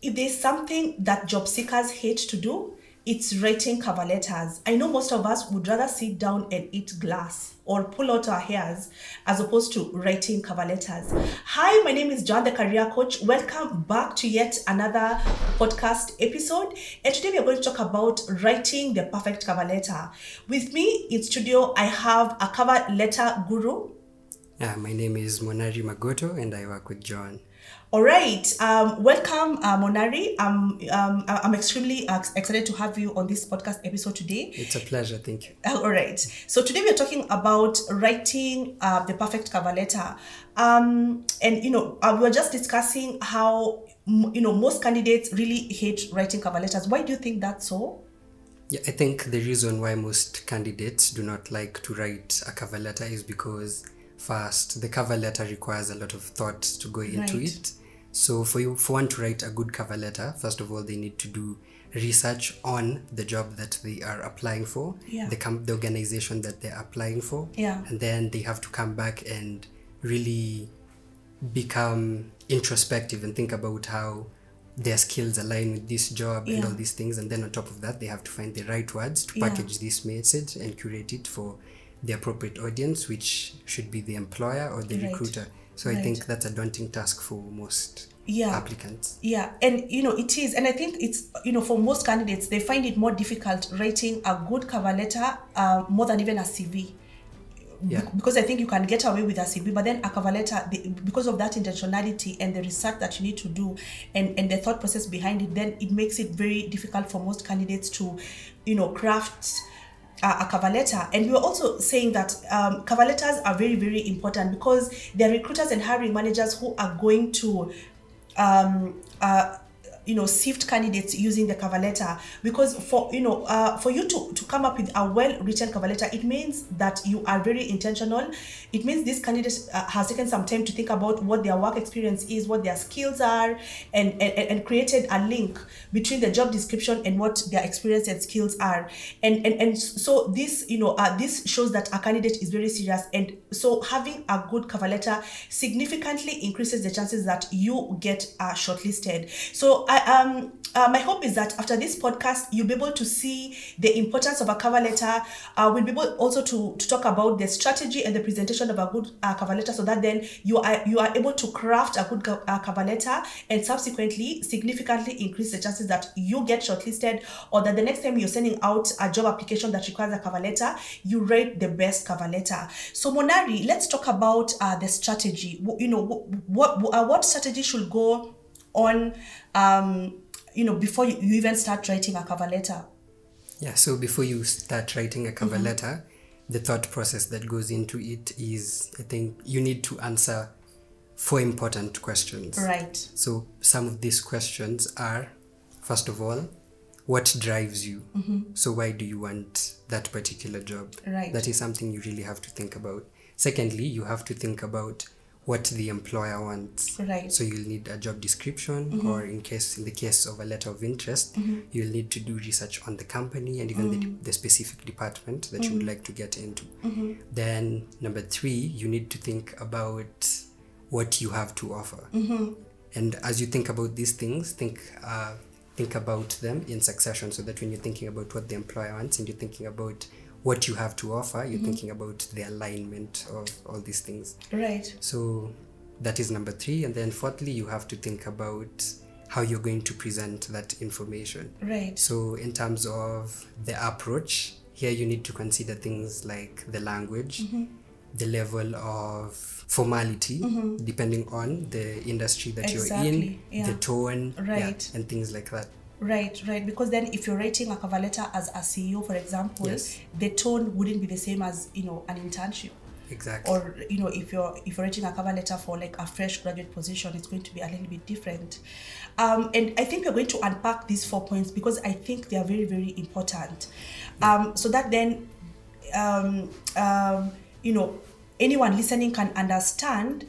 if there's something that job seekers hate to do, it's writing cover letters. I know most of us would rather sit down and eat glass or pull out our hairs as opposed to writing cover letters. Hi, my name is John, the career coach. Welcome back to yet another podcast episode. And today we are going to talk about writing the perfect cover letter. With me in studio, I have a cover letter guru. Yeah, my name is Monari Magoto and I work with John. All right. Um, welcome, uh, Monari. Um, um, I'm extremely uh, excited to have you on this podcast episode today. It's a pleasure, thank you. All right. So today we are talking about writing uh, the perfect cover letter. Um, and you know, uh, we were just discussing how you know most candidates really hate writing cover letters. Why do you think that's so? Yeah, I think the reason why most candidates do not like to write a cover letter is because first, the cover letter requires a lot of thought to go into Right. it. So for you for one to write a good cover letter, first of all they need to do research on the job that they are applying for, Yeah. the com- the organization that they're applying for. Yeah. And then they have to come back and really become introspective and think about how their skills align with this job and all these things and then on top of that they have to find the right words to Yeah. package this message and curate it for the appropriate audience which should be the employer or the Right. recruiter so i think that's a daunting task for most Yeah. applicants Yeah, and you know it is, and I think it's you know for most candidates they find it more difficult writing a good cover letter uh, more than even a CV. Yeah. Bec- Because I think you can get away with a CV, but then a cover letter, the, because of that intentionality and the research that you need to do, and and the thought process behind it, then it makes it very difficult for most candidates to, you know, craft uh, a cover letter. And we were also saying that um, cover letters are very, very important because they're recruiters and hiring managers who are going to, um, uh, you know, sift candidates using the cover letter. Because for you know, uh, for you to to come up with a well-written cover letter, it means that you are very intentional. It means this candidate uh, has taken some time to think about what their work experience is, what their skills are, and and, and created a link between the job description and what their experience and skills are and and, and so this you know uh, this shows that a candidate is very serious and so having a good cover letter significantly increases the chances that you get uh, shortlisted so i um uh, my hope is that after this podcast you'll be able to see the importance of a cover letter. Uh, we'll be able also to, to talk about the strategy and the presentation of a good uh, cover letter so that then you are you are able to craft a good uh, cover letter and subsequently significantly increase the chances that you get shortlisted or that the next time you're sending out a job application that requires a cover letter you write the best cover letter. So monari let's talk about uh, the strategy. You know wh- what uh, what strategy should go on um, you know before you, you even start writing a cover letter yeah so before you start writing a Mm-hmm. cover letter the thought process that goes into it is i think you need to answer four important questions right So some of these questions are, first of all, what drives you? So why do you want that particular job? Right. That is something you really have to think about. Secondly, you have to think about what the employer wants. Right. So you'll need a job description, mm-hmm. or in case in the case of a letter of interest, mm-hmm. you'll need to do research on the company and even the, mm-hmm. the specific department that you would like to get into. Then number three, you need to think about what you have to offer. And as you think about these things think uh, think about them in succession so that when you're thinking about what the employer wants and you're thinking about what you have to offer you're mm-hmm. thinking about the alignment of all these things. Right. So that is number three. And then fourthly you have to think about how you're going to present that information. Right. So in terms of the approach here you need to consider things like the language mm-hmm. the level of formality mm-hmm. depending on the industry that you're in yeah. the tone yeah, Right. and things like that Right, right. Because then, if you're writing a cover letter as a CEO, for example, Yes. the tone wouldn't be the same as you know an internship. exactly or you know if you're if you're writing a cover letter for like a fresh graduate position it's going to be a little bit different um, and i think we're going to unpack these four points because i think they are very very important um, so that then um, um, you know anyone listening can understand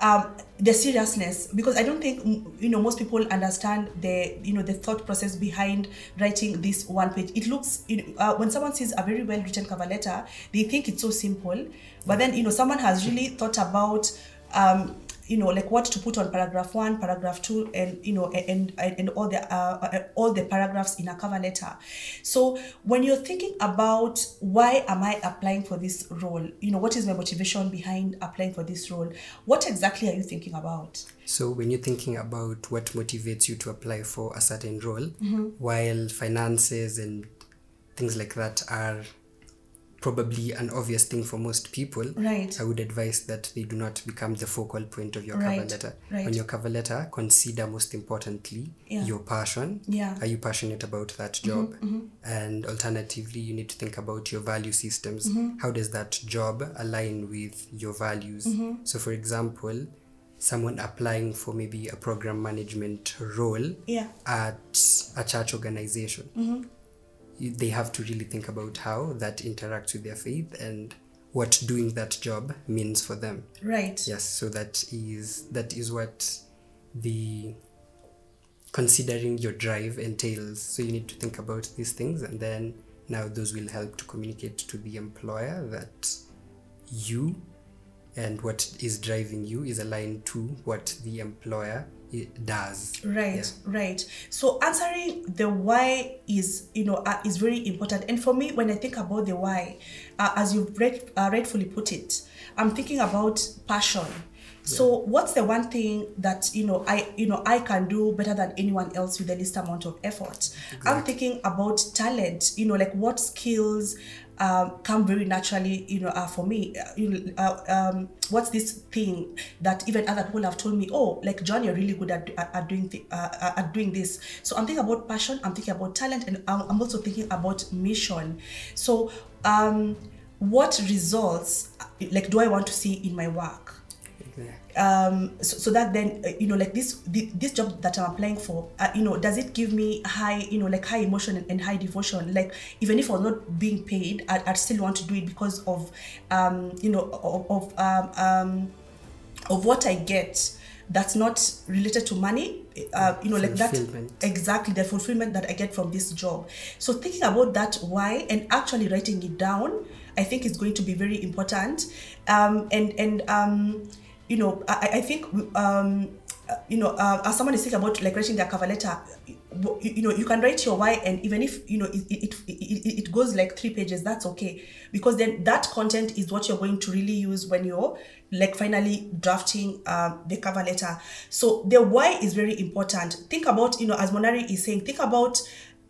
um, the seriousness because I don't think you know most people understand the you know the thought process behind writing this one page. It looks you know, uh, when someone sees a very well written cover letter, they think it's so simple, but then you know someone has really thought about um, you know like what to put on paragraph one paragraph two and you know and and, and all the uh, uh, all the paragraphs in a cover letter. So when you're thinking about why am i applying for this role you know what is my motivation behind applying for this role? What exactly are you thinking about? So when you're thinking about what motivates you to apply for a certain role, while finances and things like that are probably an obvious thing for most people, Right. I would advise that they do not become the focal point of your cover Right, letter. right. On your cover letter, consider most importantly Yeah. your passion. Yeah. Mm-hmm, Are you passionate about that job? And alternatively, you need to think about your value systems. Mm-hmm. How does that job align with your values? Mm-hmm. So, for example, someone applying for maybe a program management role yeah at a church organization, Mm-hmm. They have to really think about how that interacts with their faith and what doing that job means for them. right Yes, so that is that is what the considering your drive entails. So you need to think about these things, and then now those will help to communicate to the employer that you and what is driving you is aligned to what the employer i- does. right Yeah. right. So answering the why is you know uh, is very important. And for me when i think about the why uh, as you read, uh, rightfully put it i'm thinking about passion. So what's the one thing that you know i you know i can do better than anyone else with the least amount of effort? I'm thinking about talent you know like what skills um, come very naturally, you know, uh, for me. Uh, you uh, um, what's this thing that even other people have told me? Oh, like John, you're really good at, at, at doing uh, uh, at doing this. So I'm thinking about passion. I'm thinking about talent, and I'm, I'm also thinking about mission. So, um, what results, like, do I want to see in my work? Um so, so that then uh, you know like this the, this job that i'm applying for uh, you know does it give me high you know like high emotion and, and high devotion? Like even if i'm not being paid I, i'd still want to do it because of um you know of, of um, um of what i get that's not related to money uh, you know like that exactly the fulfillment that i get from this job. So thinking about that why and actually writing it down i think is going to be very important. Um and and um you know i, I think um you know uh, as someone is thinking about like writing their cover letter you, you know you can write your why and even if you know it it, it, it it goes like three pages that's okay. Because then that content is what you're going to really use when you're like finally drafting um, the cover letter. So the why is very important. Think about you know as monari is saying think about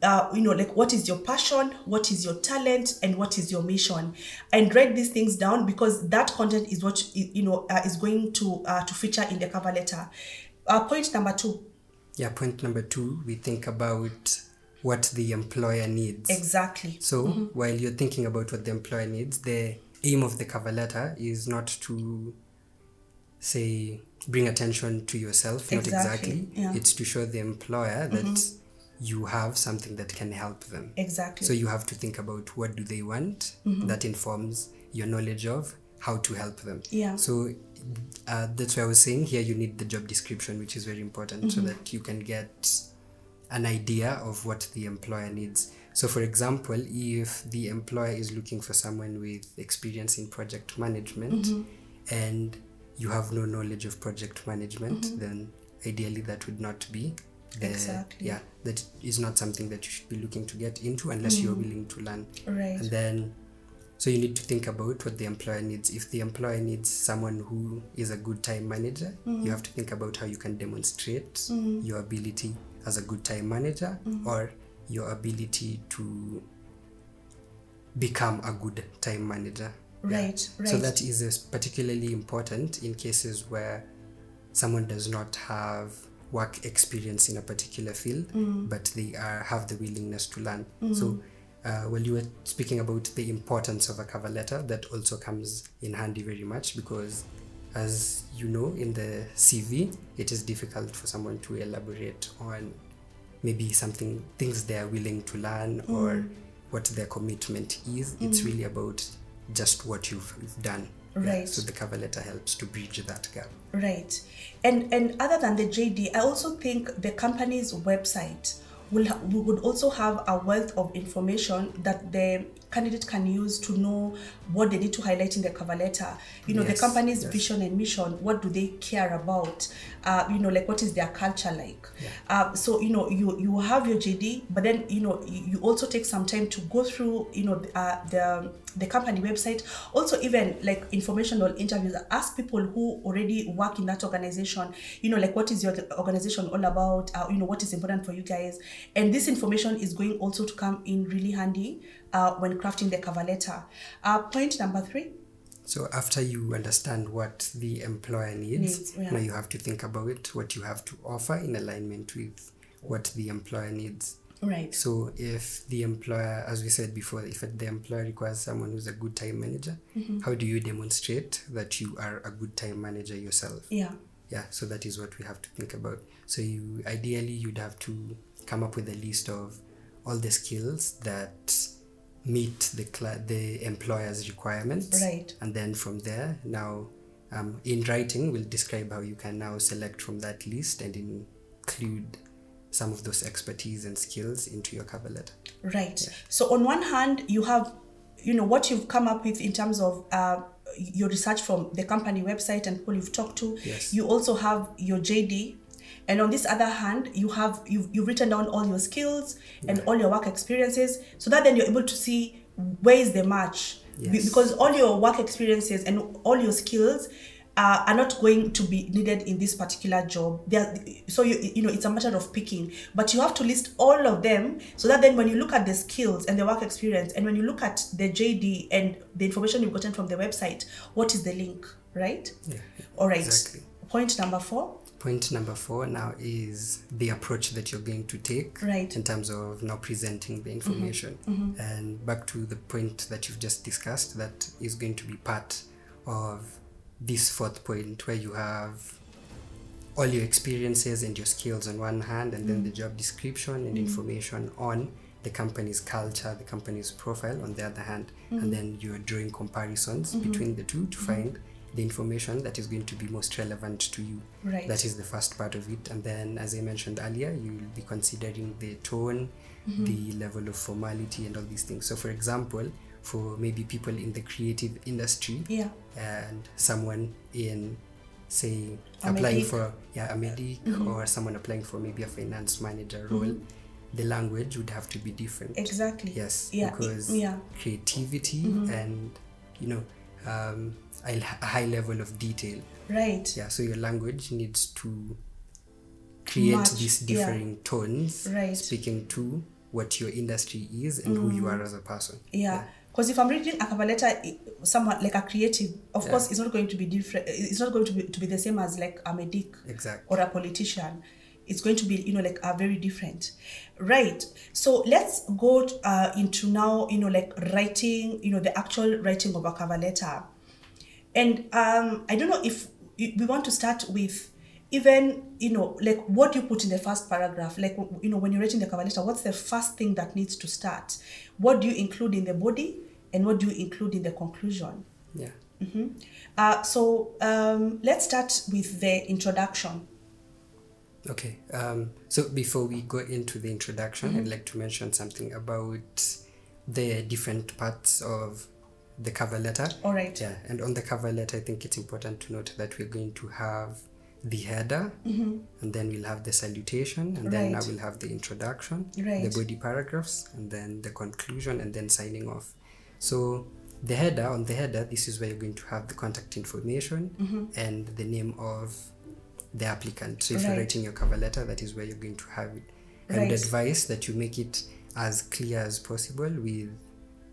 uh, you know like what is your passion what is your talent and what is your mission? And write these things down because that content is what you know uh, is going to uh, to feature in the cover letter. Uh, point number two. Yeah, point number two, we think about what the employer needs. exactly. So while you're thinking about what the employer needs, the aim of the cover letter is not to say bring attention to yourself, not Exactly, exactly. yeah. It's to show the employer that you have something that can help them. exactly So you have to think about what do they want. Mm-hmm. That informs your knowledge of how to help them. Yeah. So uh, that's why I was saying here you need the job description, which is very important, so mm-hmm. that you can get an idea of what the employer needs. So, for example, if the employer is looking for someone with experience in project management mm-hmm. and you have no knowledge of project management, then ideally that would not be Exactly. yeah that is not something that you should be looking to get into unless you're mm. willing to learn. Right. and then so you need to think about what the employer needs. If the employer needs someone who is a good time manager you mm-hmm. have to think about how you can demonstrate mm-hmm. your ability as a good time manager mm-hmm. or your ability to become a good time manager. Right, so right. that is particularly important in cases where someone does not have work experience in a particular field Mm. but they are have the willingness to learn. So uh, while you were speaking about the importance of a cover letter. That also comes in handy very much because as you know in the cv it is difficult for someone to elaborate on maybe something things they are willing to learn or Mm. what their commitment is. It's really about just what you've, you've done Right. so the cover letter helps to bridge that gap Right. And and other than the JD, I also think the company's website we'll ha- we would also have a wealth of information that the candidate can use to know what they need to highlight in the cover letter. You know, Yes, the company's yes. vision and mission. What do they care about? Uh, you know, like what is their culture like? Uh, so you know, you you have your JD, but then you know you, you also take some time to go through you know uh, the the company website. Also, even like informational interviews. Ask people who already work in that organization. You know, like what is your organization all about? Uh, you know, what is important for you guys, and this information is going also to come in really handy uh, when crafting the cover letter. Uh, point number three. So after you understand what the employer needs, Needs, yeah. now you have to think about what you have to offer in alignment with what the employer needs. Right. So if the employer, as we said before, if the employer requires someone who's a good time manager, Mm-hmm. how do you demonstrate that you are a good time manager yourself? Yeah. Yeah, so that is what we have to think about. So you ideally you'd have to come up with a list of all the skills that meet the cli- the employer's requirements. Right. And then from there, now um, in writing, we'll describe how you can now select from that list and include some of those expertise and skills into your cover letter. Right. So on one hand, you have, you know, what you've come up with in terms of uh, your research from the company website and people you've talked to. Yes. You also have your JD, and on this other hand, you have you've, you've written down all your skills and all your work experiences, so that then you're able to see where is the match. Yes. because all your work experiences and all your skills uh, are not going to be needed in this particular job. They are, so you you know it's a matter of picking, but you have to list all of them so that then when you look at the skills and the work experience, and when you look at the JD and the information you've gotten from the website, what is the link, right? Yeah. All right. Exactly. Point number four. Point number four now is the approach that you're going to take Right. in terms of now presenting the mm-hmm. information. Mm-hmm. And back to the point that you've just discussed, that is going to be part of this fourth point where you have all your experiences and your skills on one hand, and then mm. the job description and mm. information on the company's culture, the company's profile on the other hand, and mm. then you're drawing comparisons mm-hmm. between the two to find the information that is going to be most relevant to you. Right. That is the first part of it. And then, as I mentioned earlier, you will be considering the tone, mm-hmm. the level of formality, and all these things. So, for example, for maybe people in the creative industry Yeah. and someone in, say, A applying medic. for yeah a medic mm-hmm. or someone applying for maybe a finance manager role, mm-hmm. the language would have to be different. Exactly. Yes, Yeah. because yeah. creativity and you know um, a high level of detail Right. yeah so your language needs to create Much, these differing yeah. tones Right. speaking to what your industry is and mm. who you are as a person yeah yeah because if i'm reading a cover letter someone like a creative of Yeah. course it's not going to be different it's not going to be to be the same as like a medic exactly or a politician it's going to be you know like a very different. Right. So let's go uh, into now you know like writing you know the actual writing of a cover letter. And um i don't know if we want to start with even you know like what you put in the first paragraph. Like you know when you're writing the cover letter what's the first thing that needs to start? What do you include in the body and what do you include in the conclusion? Yeah. Uh, so um, let's start with the introduction okay um, so before we go into the introduction mm-hmm. i'd like to mention something about the different parts of the cover letter all right Yeah, and on the cover letter, I think it's important to note that we're going to have the header, mm-hmm. and then we'll have the salutation, and then now Right. we'll have the introduction, Right. the body paragraphs, and then the conclusion, and then signing off. So the header, on the header, this is where you're going to have the contact information mm-hmm. and the name of the applicant. So if you're writing your cover letter, that is where you're going to have it. I would Right. advise that you make it as clear as possible with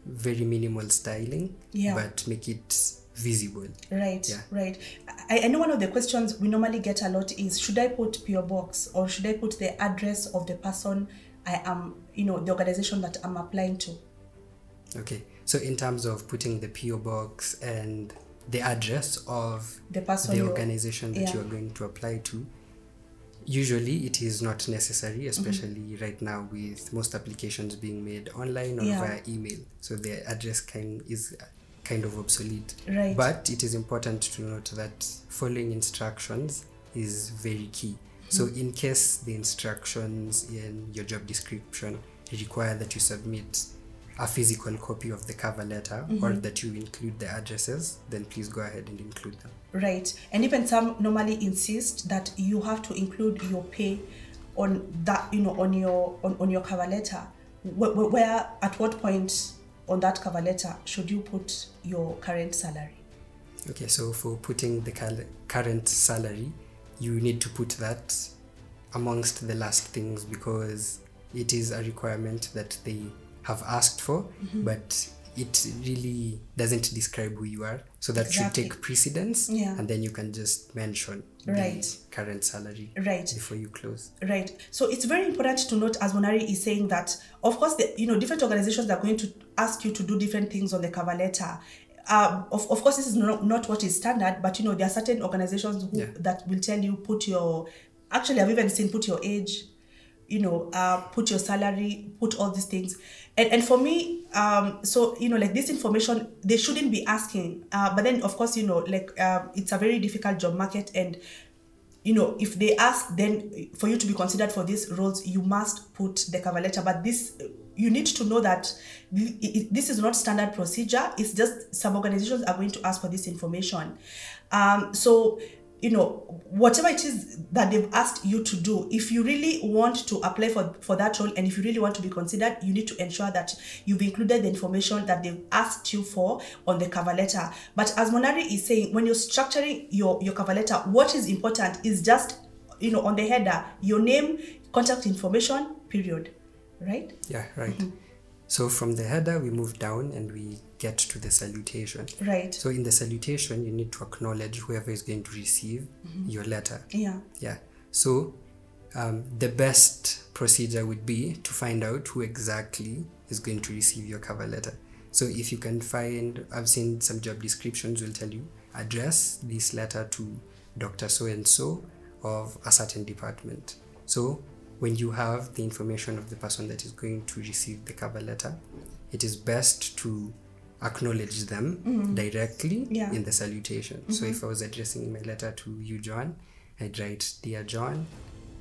very minimal styling, Yeah. but make it visible. Right, Yeah. right. I, I know one of the questions we normally get a lot is should I put PO box or should I put the address of the person I am, you know, the organization that I'm applying to? Okay, so in terms of putting the PO box and the address of The person the organization that yeah. you are going to apply to, usually it is not necessary, mhm. especially right now with most applications being made online or Yeah. via email. So the address kind is kind of obsolete. Right. But it is important to note that following instructions is very key. So, mm-hmm. in case the instructions in your job description require that you submit a physical copy of the cover letter or mm-hmm. that you include the addresses, then please go ahead and include them. Right. And even some normally insist that you have to include your pay on that, you know, on your on, on your cover letter. Where, where- where at what point on that cover letter should you put your current salary? Okay, so for putting the cal- current salary, you need to put that amongst the last things because it is a requirement that they have asked for, Mm-hmm. but it really doesn't describe who you are. So that Exactly. should take precedence, Yeah. and then you can just mention Right. the current salary Right. before you close. Right. So it's very important to note, as Monari is saying, that of course, the, you know, different organizations are going to ask you to do different things on the cover letter. Um, of, of course, this is not, not what is standard, but you know, there are certain organizations who, Yeah. that will tell you put your. Actually, I've even seen put your age, you know, uh, put your salary, put all these things. And, and for me, um, so you know, like this information, they shouldn't be asking. Uh, but then, of course, you know, like um, it's a very difficult job market, and you know, if they ask, then for you to be considered for these roles, you must put the cover letter. But this, you need to know that this is not standard procedure. It's just some organizations are going to ask for this information. Um, so, you know, whatever it is that they've asked you to do, if you really want to apply for, for that role and if you really want to be considered, you need to ensure that you've included the information that they've asked you for on the cover letter. But as Monari is saying, when you're structuring your, your cover letter, what is important is just, you know, on the header, your name, contact information, period. Right? Yeah, right. Mm-hmm. So from the header, we move down and we get to the salutation. Right. So in the salutation, you need to acknowledge whoever is going to receive Mm-hmm. your letter. Yeah. Yeah. So um, the best procedure would be to find out who exactly is going to receive your cover letter. So if you can find, I've seen some job descriptions will tell you address this letter to Dr. So and so of a certain department. So when you have the information of the person that is going to receive the cover letter, it is best to acknowledge them mm-hmm. directly Yeah. in the salutation. So mm-hmm. if I was addressing my letter to you, John, I'd write Dear John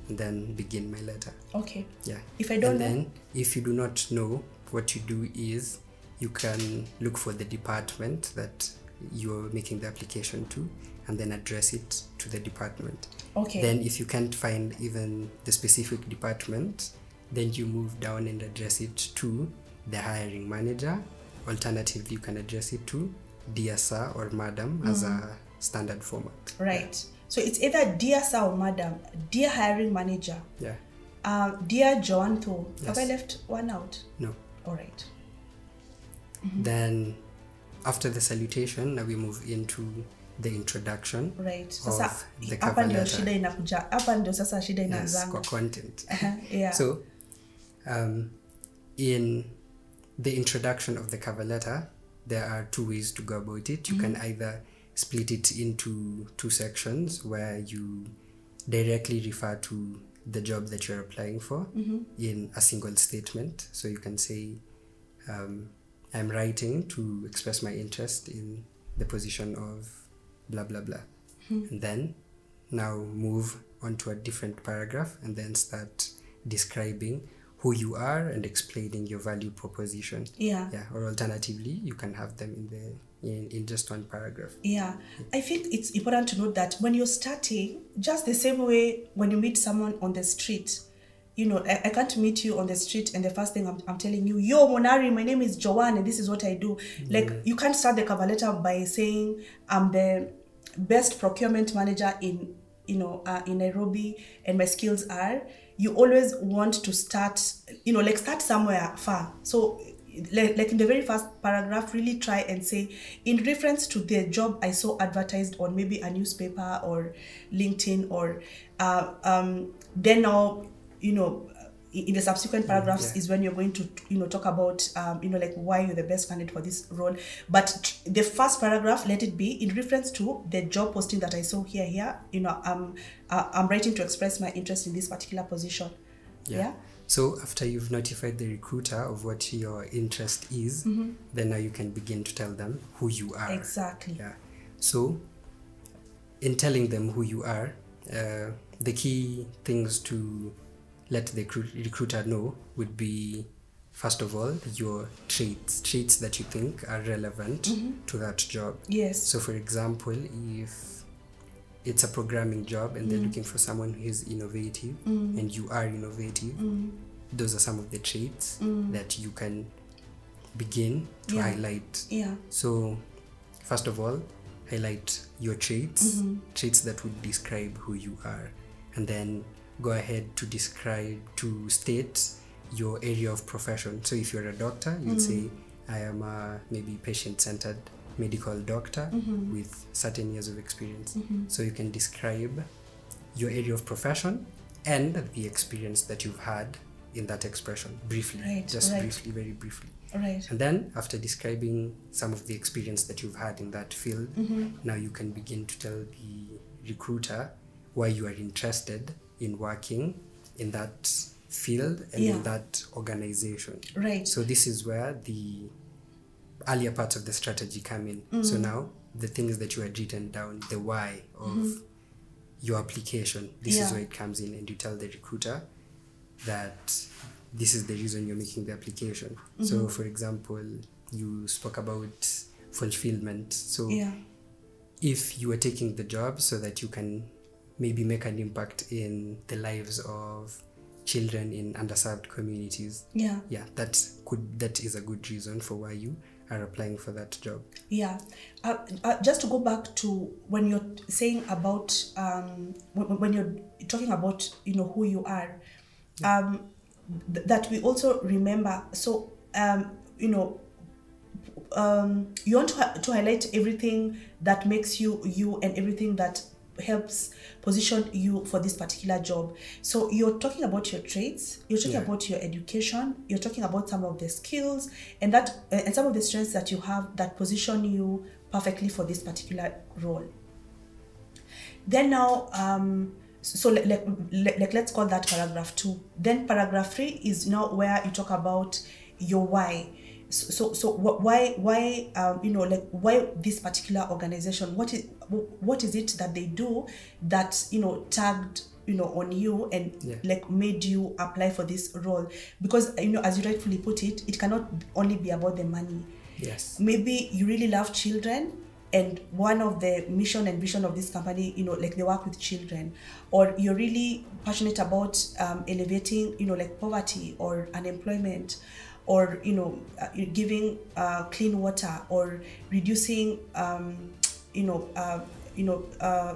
and then begin my letter. Okay. Yeah. If I don't and know- then if you do not know, what you do is you can look for the department that you're making the application to and then address it to the department. Okay. Then if you can't find even the specific department, then you move down and address it to the hiring manager. Alternatively, you can address it to dear sir or madam as Mm-hmm. a standard format. Right. So it's either dear sir or madam, dear hiring manager, Yeah. uh, dear John Doe. Have I left one out? No. All right. Then after the salutation, now we move into the introduction Right. Sasa the hapa ndio letter. shida inakuja. Hapa ndio sasa shida Yes, kwa content. yeah. So, um, in the introduction of the cover letter, there are two ways to go about it. You can mm-hmm. either split it into two sections where you directly refer to the job that you're applying for mm-hmm. in a single statement. So you can say, um, I'm writing to express my interest in the position of blah blah blah. Mm-hmm. And then now move onto a different paragraph and then start describing who you are and explaining your value proposition. yeah. Yeah, or alternatively, you can have them in the in, in just one paragraph. Yeah, I think it's important to note that when you're starting, just the same way when you meet someone on the street, you know, I, I can't meet you on the street and the first thing I'm, I'm telling you, yo, Monari, my name is Joanne and this is what I do. Mm. Like, you can't start the cover letter by saying, I'm the best procurement manager in, you know, uh, in Nairobi and my skills are. You always want to start, you know, like start somewhere far. So like, like in the very first paragraph really try and say in reference to the job i saw advertised on maybe a newspaper or linkedin or uh, um, then now you know in the subsequent paragraphs yeah. is when you're going to you know talk about um, you know like why you're the best candidate for this role but the first paragraph let it be in reference to the job posting that i saw here here you know i'm uh, i'm writing to express my interest in this particular position yeah, So after you've notified the recruiter of what your interest is, then now you can begin to tell them who you are. exactly Yeah. So, in telling them who you are, uh, the key things to let the recruiter know would be first of all your traits traits that you think are relevant mm-hmm. to that job. Yes. so for example if it's a programming job and they're mm. looking for someone who is innovative mm. and you are innovative mm. those are some of the traits that you can begin to Yeah. highlight. Yeah. so first of all highlight your traits mm-hmm. traits that would describe who you are. And then go ahead to describe to state your area of profession. So if you're a doctor you'd mm-hmm. say i am a maybe patient-centered medical doctor mm-hmm. with certain years of experience. Mm-hmm. So you can describe your area of profession and the experience that you've had in that expression briefly Right, just right. briefly very briefly. Right. and then, after describing some of the experience that you've had in that field, now you can begin to tell the recruiter why you are interested in working in that field and Yeah. in that organization. Right. So, this is where the earlier parts of the strategy come in. So, now the things that you had written down, the why of your application, this Yeah. is where it comes in, and you tell the recruiter that this is the reason you're making the application. Mm-hmm. So, for example, you spoke about fulfillment. So, Yeah. if you are taking the job so that you can maybe make an impact in the lives of children in underserved communities, Yeah. yeah, that could that is a good reason for why you are applying for that job. Yeah. Uh, uh, just to go back to when you're saying about um, when, when you're talking about you know who you are, um, th- that we also remember. So um, you know, um, you want to, to highlight everything that makes you you and everything that helps position you for this particular job. So you're talking about your traits you're talking Yeah. about your education you're talking about some of the skills and that uh, and some of the strengths that you have that position you perfectly for this particular role. Then now um so like, like, like like, let's call that paragraph two. Then paragraph three is now where you talk about your why so so, why why um you know like why this particular organization what is what is it that they do that you know tagged you know on you and Yeah. like made you apply for this role because you know as you rightfully put it it cannot only be about the money Yes. maybe you really love children and one of the mission and vision of this company you know like they work with children or you're really passionate about um, elevating you know like poverty or unemployment or you know uh, giving uh, clean water or reducing um, you know uh, you know uh,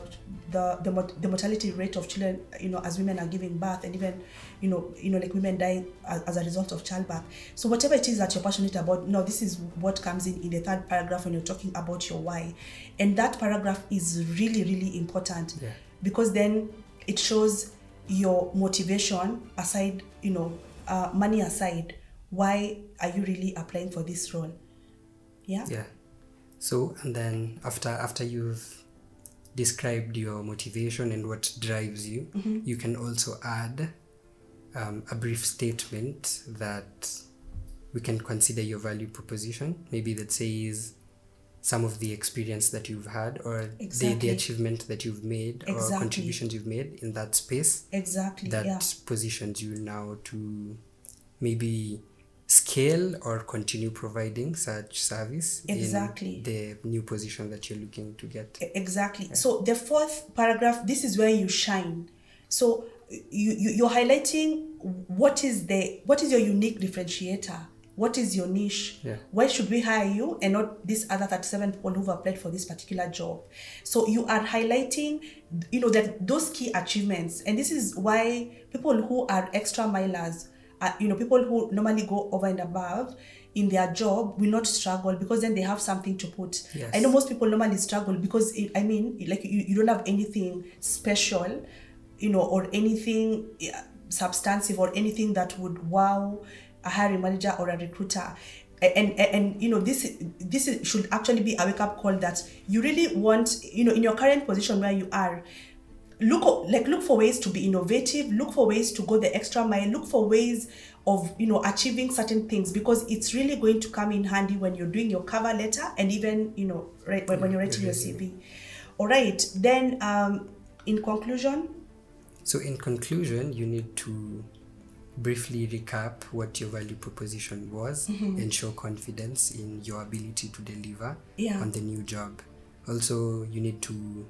the the, the mortality rate of children you know as women are giving birth and even you know you know like women dying as, as a result of childbirth. So whatever it is that you're passionate about no this is what comes in in the third paragraph when you're talking about your why. And that paragraph is really really important Yeah. because then it shows your motivation aside you know uh, money aside why are you really applying for this role yeah Yeah. So and then after after you've described your motivation and what drives you, you can also add um, a brief statement that we can consider your value proposition. Maybe that says some of the experience that you've had or the, Exactly. the achievement that you've made or contributions you've made in that space exactly that yeah positions you now to maybe scale or continue providing such service Exactly. in the new position that you're looking to get. Exactly. So the fourth paragraph this is where you shine. So you, you you're highlighting what is the what is your unique differentiator? What is your niche? Yeah. why should we hire you and not these other 37 people who've applied for this particular job? So you are highlighting you know that those key achievements. And this is why people who are extra milers uh, you know people who normally go over and above in their job will not struggle because then they have something to put Yes. i know most people normally struggle because it, i mean like you, you don't have anything special you know or anything substantive or anything that would wow a hiring manager or a recruiter and, and and you know this this is- should actually be a wake up call that you really want you know in your current position where you are look like look for ways to be innovative look for ways to go the extra mile look for ways of you know achieving certain things because it's really going to come in handy when you're doing your cover letter and even you know right when, when you're writing your cv all right then um in conclusion So, in conclusion, you need to briefly recap what your value proposition was Mm-hmm. and show confidence in your ability to deliver Yeah. on the new job. Also, you need to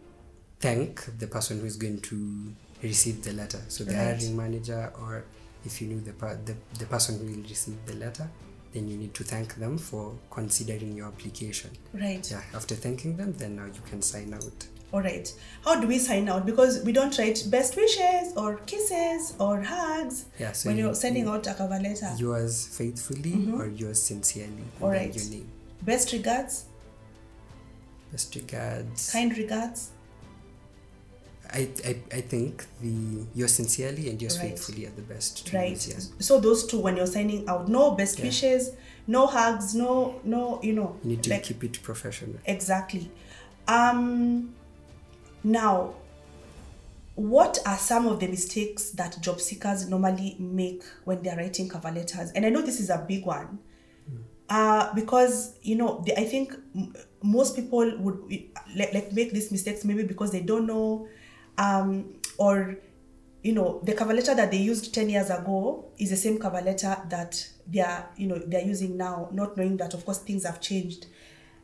thank the person who is going to receive the letter. So, the Right. hiring manager, or if you knew the, the, the person who will receive the letter, then you need to thank them for considering your application. Right. Yeah, after thanking them, then now you can sign out. All right. How do we sign out? Because we don't write best wishes or kisses or hugs Yeah, so when you- you're sending out a cover letter. Yours faithfully or yours sincerely. Mm-hmm. All right. Your name. Best regards, Best regards. kind regards. I, I, I think the yours sincerely and yours Right. faithfully are the best to Right. yes. So those two, when you're signing out, no best Yeah. wishes, no hugs, no, no, you know, You need to like keep it professional. exactly. Um, now, what are some of the mistakes that job seekers normally make when they're writing cover letters? And I know this is a big one. Uh, because you know the, i think m- most people would like, like make these mistakes maybe because they don't know um, or you know the cover letter that they used 10 years ago is the same cover letter that they are you know they're using now not knowing that of course things have changed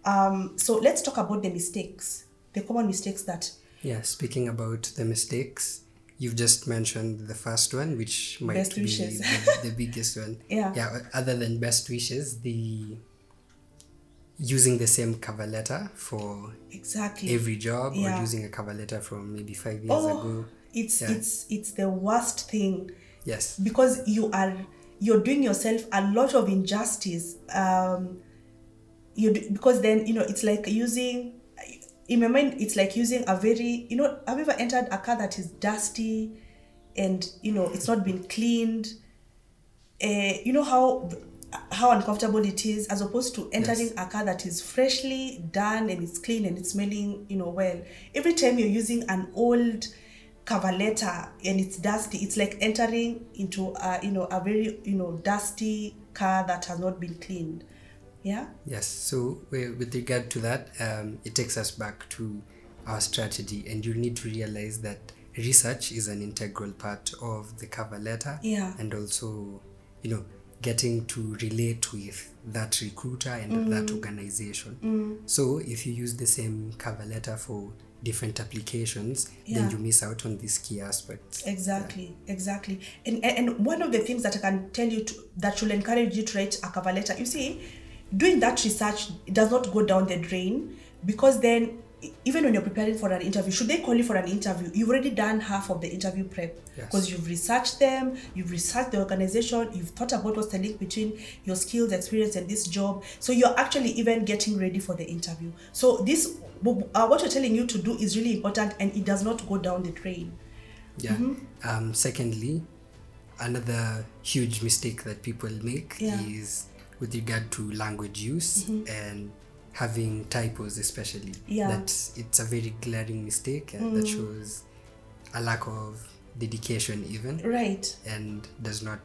um, so let's talk about the mistakes the common mistakes that Yeah, speaking about the mistakes, you've just mentioned the first one, which might Best be the, the biggest one. Yeah. Yeah, other than best wishes, the using the same cover letter for exactly every job Yeah. or using a cover letter from maybe five years oh ago. it's Yeah. it's it's the worst thing Yes. because you are you're doing yourself a lot of injustice um you do, because then you know it's like using in my mind it's like using a very you know have you ever entered a car that is dusty and you know it's not been cleaned uh, you know how how uncomfortable it is as opposed to entering Yes. a car that is freshly done and it's clean and it's smelling you know well every time you're using an old cover letter and it's dusty it's like entering into a you know a very you know dusty car that has not been cleaned yeah Yes. So with regard to that, um, it takes us back to our strategy, and you need to realize that research is an integral part of the cover letter. Yeah. And also, you know, getting to relate with that recruiter and that mm-hmm. organization. Mm. So if you use the same cover letter for different applications, Yeah. then you miss out on these key aspects. exactly exactly and, and one of the things that i can tell you to, that should encourage you to write a cover letter you see doing that research does not go down the drain because then even when you're preparing for an interview should they call you for an interview you've already done half of the interview prep Yes. because you've researched them you've researched the organization you've thought about what's the link between your skills experience and this job so you're actually even getting ready for the interview so this uh, what you're telling you to do is really important and it does not go down the drain Yeah. Mm-hmm. Um, secondly, another huge mistake that people make Yeah. Mm-hmm. is with regard to language use and having typos, especially. Yeah. Mm. That it's a very glaring mistake uh, that shows a lack of dedication, even, right and does not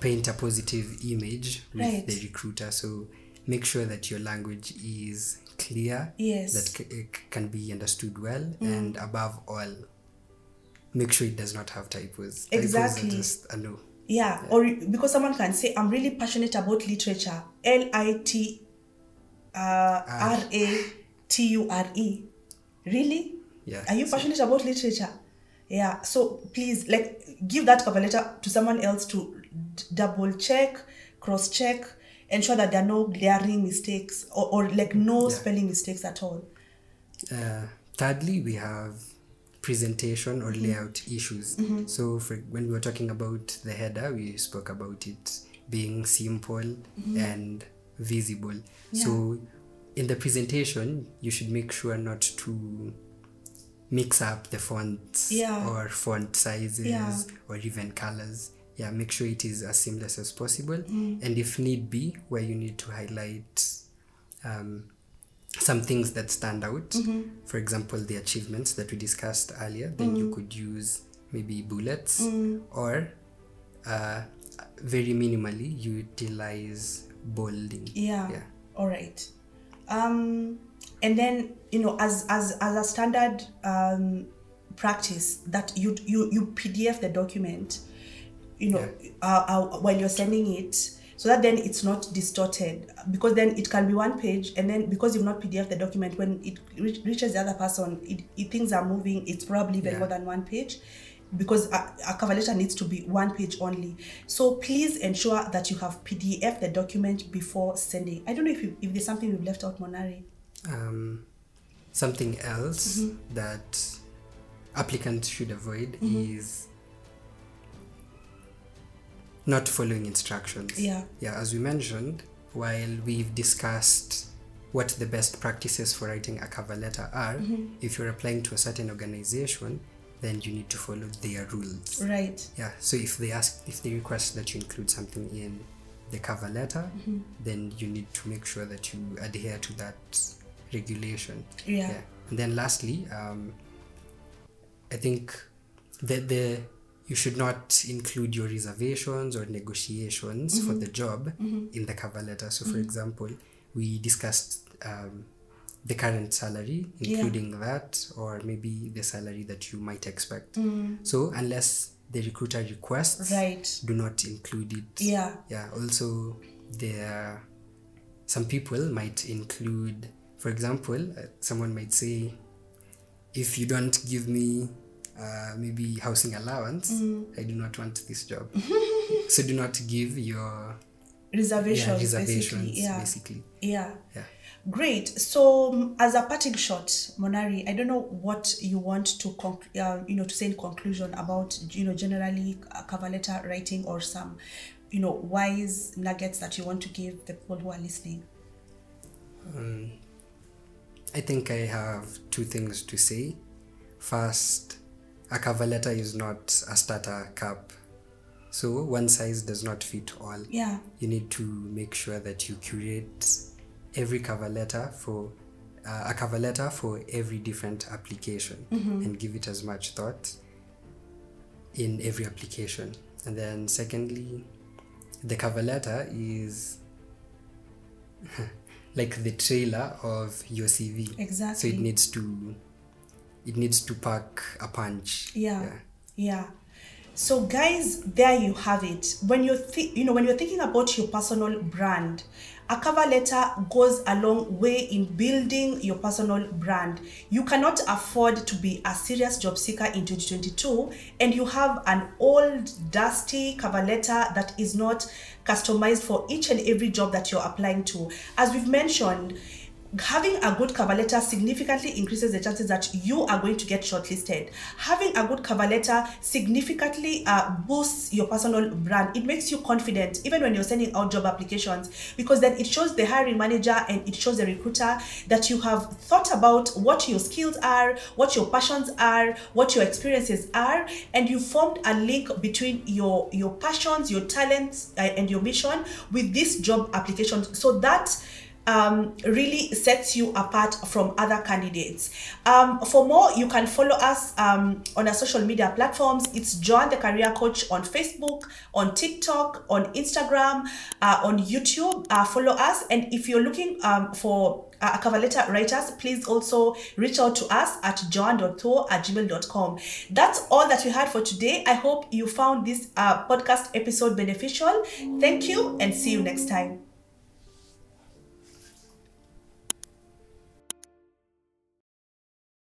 paint a positive image with Right. the recruiter. So make sure that your language is clear Yes. that c- it can be understood well and above all make sure it does not have typos Exactly. typos a no Yeah, or because someone can say, I'm really passionate about literature. L I T uh, R A T U R E. Really? Yeah, Are you passionate about literature? Yeah. So please, like, give that cover letter to someone else to d- double check, cross check, ensure that there are no glaring mistakes or, or like no Yeah. spelling mistakes at all. Uh, thirdly, we have presentation or layout issues. So, for when we were talking about the header, we spoke about it being simple and visible. So, in the presentation, you should make sure not to mix up the fonts Yeah. or font sizes Yeah. or even colors. Yeah, make sure it is as seamless as possible. Mm. And if need be, where you need to highlight um, some things that stand out. Mm-hmm. For example, the achievements that we discussed earlier, then Mm. you could use maybe bullets or uh, very minimally utilize bolding. yeah, Yeah. all right um and then you know as as as a standard um practice that you you you PDF the document, you know, uh, uh, while you're sending it, so that then it's not distorted. Because then it can be one page, and then because you've not PDF the document, when it re- reaches the other person, it, it things are moving. It's probably even Yeah. more than one page. Because a, a cover letter needs to be one page only. So please ensure that you have PDF the document before sending. I don't know if, you, if there's something we've left out, Monari. Um, something else Mm-hmm. that applicants should avoid Mm-hmm. is not following instructions. Yeah. Yeah, as we mentioned, while we've discussed what the best practices for writing a cover letter are, Mm-hmm. if you're applying to a certain organization, then you need to follow their rules. Right. Yeah, so if they ask, if they request that you include something in the cover letter, Mm-hmm. then you need to make sure that you adhere to that regulation. Yeah. And then lastly, um, I think that the you should not include your reservations or negotiations for the job in the cover letter. So, for example, we discussed um, the current salary, Yeah. including that, or maybe the salary that you might expect. Mm. So, unless the recruiter requests, Right. do not include it. Yeah. Yeah. Also, there some people might include, for example, uh, someone might say, if you don't give me uh, maybe housing allowance, Mm. I do not want this job. so do not give your Reservations, yeah, reservations basically. Yeah. basically. Yeah. Yeah. Great. So, um, as a parting shot, Monari, I don't know what you want to, conc- uh, you know, to say in conclusion about, you know, generally uh, cover letter writing or some, you know, wise nuggets that you want to give the people who are listening. Um, I think I have two things to say. First, a cover letter is not a starter cup. So one size does not fit all. Yeah. You need to make sure that you curate every cover letter for uh, a cover letter for every different application and give it as much thought in every application. And then secondly, the cover letter is like the trailer of your CV. Exactly. So it needs to it needs to pack a punch. yeah yeah so guys there you have it when you think you know when you're thinking about your personal brand a cover letter goes a long way in building your personal brand. You cannot afford to be a serious job seeker in 2022 and you have an old dusty cover letter that is not customized for each and every job that you're applying to. As we've mentioned having a good cover letter significantly increases the chances that you are going to get shortlisted. Having a good cover letter significantly uh, boosts your personal brand. It makes you confident even when you're sending out job applications because then it shows the hiring manager and it shows the recruiter that you have thought about what your skills are, what your passions are, what your experiences are, and you formed a link between your your passions, your talents, uh, and your mission with this job application. So that um, really sets you apart from other candidates. Um, for more, you can follow us um, on our social media platforms. It's Joan the Career Coach on Facebook, on TikTok, on Instagram, uh, on YouTube. Uh, follow us. And if you're looking um, for uh, cover letter writers, please also reach out to us at joan.tho at gmail.com. That's all that we had for today. I hope you found this uh, podcast episode beneficial. Thank you and see you next time.